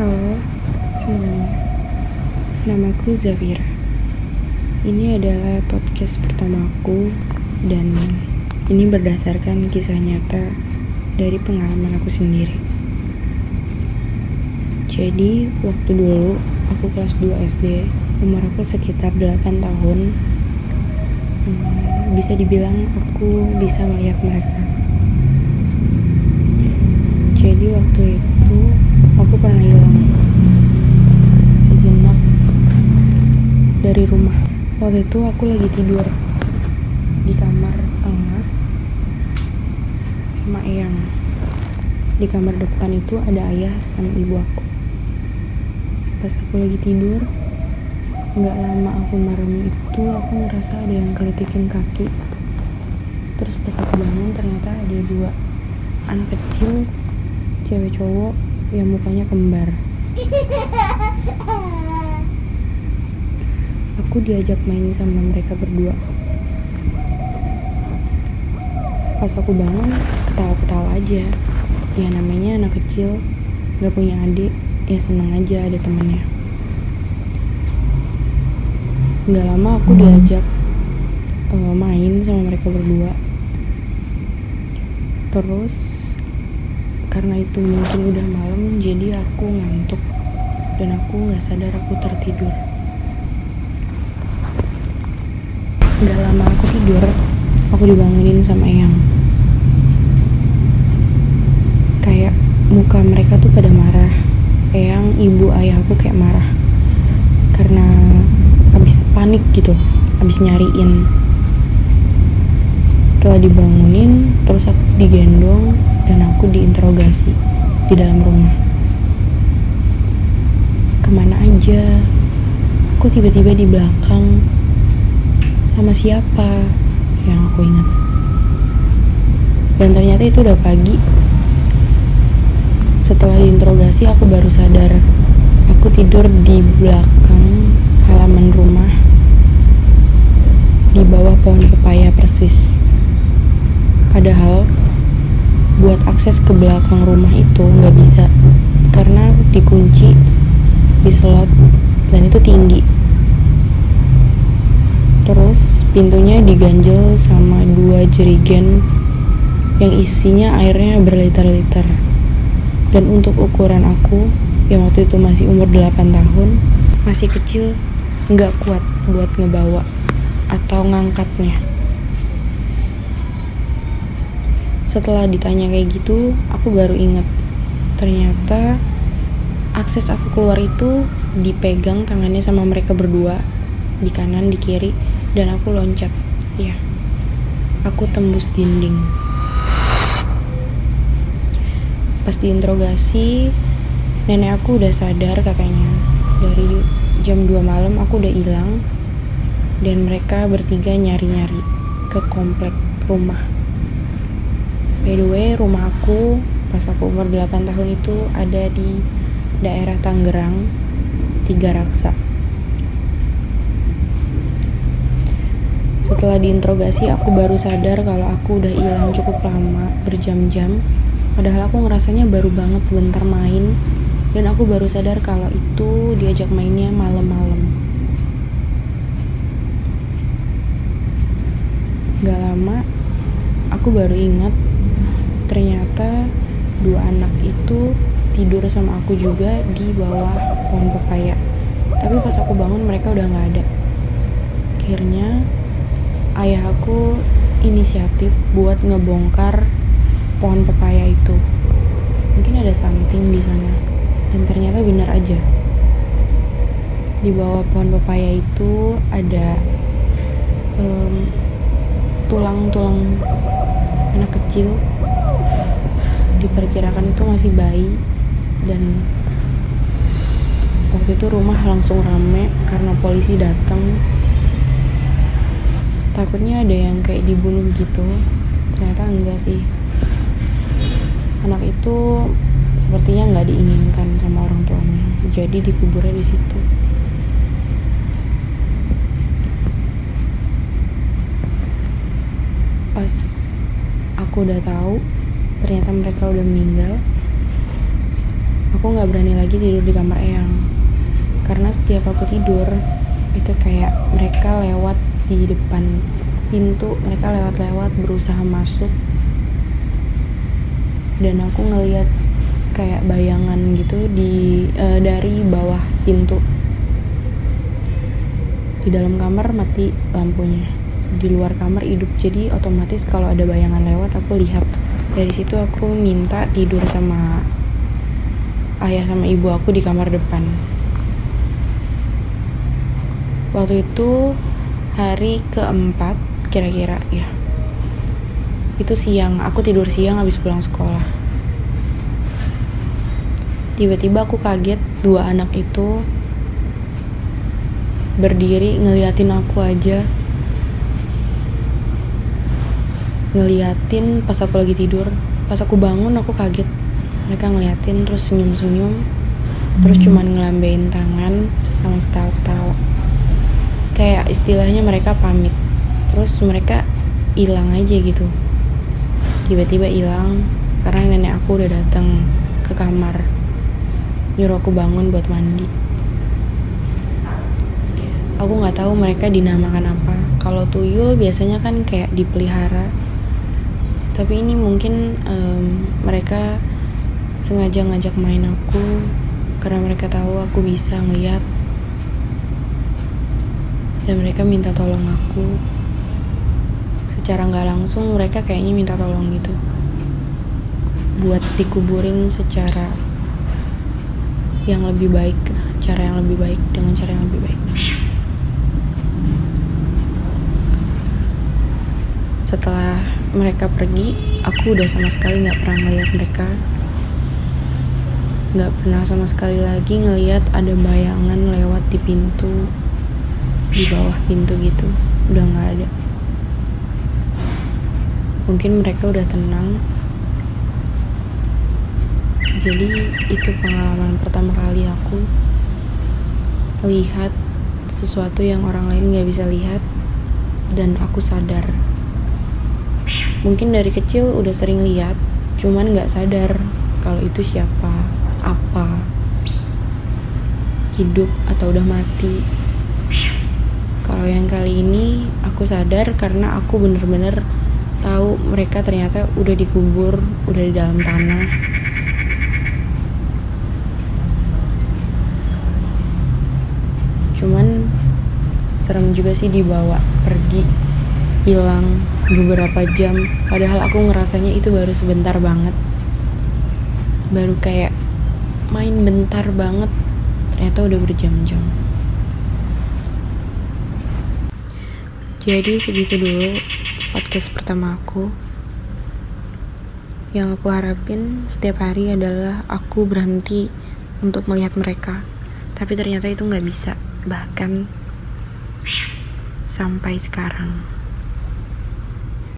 Halo semuanya, namaku Zafira. Ini adalah podcast pertamaku dan ini berdasarkan kisah nyata dari pengalaman aku sendiri. Jadi waktu dulu aku kelas 2 SD, umur aku sekitar 8 tahun. Hmm, bisa dibilang aku bisa melihat mereka. Jadi waktu itu aku pernah hilang sejenak dari rumah. Waktu itu aku lagi tidur di kamar tengah sama Eyang. Di kamar depan itu ada ayah sama ibu aku. Pas aku lagi tidur, nggak lama aku merem itu aku ngerasa ada yang kelitikin kaki. Terus pas aku bangun ternyata ada dua anak kecil, cewek cowok yang mukanya kembar. Aku diajak main sama mereka berdua. Pas aku bangun, ketawa-ketawa aja. Ya namanya anak kecil, gak punya adik, ya seneng aja ada temennya. Gak lama aku diajak uh, main sama mereka berdua. Terus karena itu mungkin udah malam jadi aku ngantuk. Dan aku nggak sadar aku tertidur. Nggak lama aku tidur aku dibangunin sama Eyang. Kayak muka mereka tuh pada marah. Eyang ibu ayah aku kayak marah. Karena habis panik gitu habis nyariin setelah dibangunin terus aku digendong dan aku diinterogasi di dalam rumah. Ke mana aja? Aku tiba-tiba di belakang. Sama siapa? Yang aku ingat. Dan ternyata itu udah pagi. Setelah diinterogasi aku baru sadar. Aku tidur di belakang halaman rumah di bawah pohon pepaya persis Padahal buat akses ke belakang rumah itu nggak bisa karena dikunci di slot dan itu tinggi. Terus pintunya diganjel sama dua jerigen yang isinya airnya berliter-liter. Dan untuk ukuran aku yang waktu itu masih umur 8 tahun, masih kecil, nggak kuat buat ngebawa atau ngangkatnya. Setelah ditanya kayak gitu aku baru inget ternyata akses aku keluar itu dipegang tangannya sama mereka berdua di kanan di kiri dan aku loncat. Ya aku tembus dinding. Pas diinterogasi nenek aku udah sadar katanya. Dari jam 2 malam aku udah hilang dan mereka bertiga nyari-nyari ke komplek rumah By the way, rumah aku pas aku umur 8 tahun itu ada di daerah Tangerang, Tiga Raksa. Setelah diinterogasi, aku baru sadar kalau aku udah hilang cukup lama, berjam-jam. Padahal aku ngerasanya baru banget sebentar main, dan aku baru sadar kalau itu diajak mainnya malam-malam. Gak lama, aku baru ingat ternyata dua anak itu tidur sama aku juga di bawah pohon pepaya tapi pas aku bangun mereka udah nggak ada. Akhirnya ayah aku inisiatif buat ngebongkar pohon pepaya itu. Mungkin ada something di sana dan ternyata benar aja. Di bawah pohon pepaya itu ada tulang-tulang um, anak kecil. Diperkirakan itu masih bayi dan waktu itu rumah langsung rame karena polisi datang. Takutnya ada yang kayak dibunuh gitu. Ternyata enggak sih. Anak itu sepertinya nggak diinginkan sama orang tuanya. Jadi dikuburnya di situ. Pas aku udah tahu ternyata mereka udah meninggal aku nggak berani lagi tidur di kamar eyang. Karena setiap aku tidur itu kayak mereka lewat di depan pintu mereka lewat-lewat berusaha masuk. Dan aku ngeliat kayak bayangan gitu di uh, dari bawah pintu. Di dalam kamar mati lampunya. Di luar kamar hidup. Jadi otomatis kalau ada bayangan lewat aku lihat. Dari situ aku minta tidur sama ayah sama ibu aku di kamar depan. Waktu itu hari keempat kira-kira ya. Itu siang aku tidur siang habis pulang sekolah. Tiba-tiba aku kaget dua anak itu berdiri ngeliatin aku aja. Ngeliatin pas aku lagi tidur. Pas aku bangun aku kaget mereka ngeliatin terus senyum-senyum terus cuman ngelambein tangan sama ketawa-ketawa. Kayak istilahnya mereka pamit. Terus mereka hilang aja gitu. Tiba-tiba hilang karena nenek aku udah datang ke kamar. Nyuruh aku bangun buat mandi. Aku nggak tahu mereka dinamakan apa. Kalau tuyul biasanya kan kayak dipelihara. Tapi ini mungkin um, mereka sengaja ngajak main aku karena mereka tahu aku bisa ngeliat. Dan mereka minta tolong aku. Secara nggak langsung mereka kayaknya minta tolong gitu. Buat dikuburin secara yang lebih baik cara yang lebih baik dengan cara yang lebih baik. Setelah mereka pergi aku udah sama sekali nggak pernah melihat mereka nggak pernah sama sekali lagi ngelihat ada bayangan lewat di pintu di bawah pintu gitu. Udah nggak ada. Mungkin mereka udah tenang. Jadi itu pengalaman pertama kali aku lihat sesuatu yang orang lain nggak bisa lihat dan aku sadar. Mungkin dari kecil udah sering lihat cuman nggak sadar kalau itu siapa apa? Hidup atau udah mati? Kalau yang kali ini aku sadar karena aku bener-bener tahu mereka ternyata udah dikubur udah di dalam tanah. Cuman serem juga sih dibawa pergi hilang beberapa jam. Padahal aku ngerasanya itu baru sebentar banget. Baru kayak main bentar banget. Ternyata udah berjam-jam. Jadi segitu dulu podcast pertama aku. Yang aku harapin setiap hari adalah aku berhenti untuk melihat mereka. Tapi ternyata itu nggak bisa bahkan sampai sekarang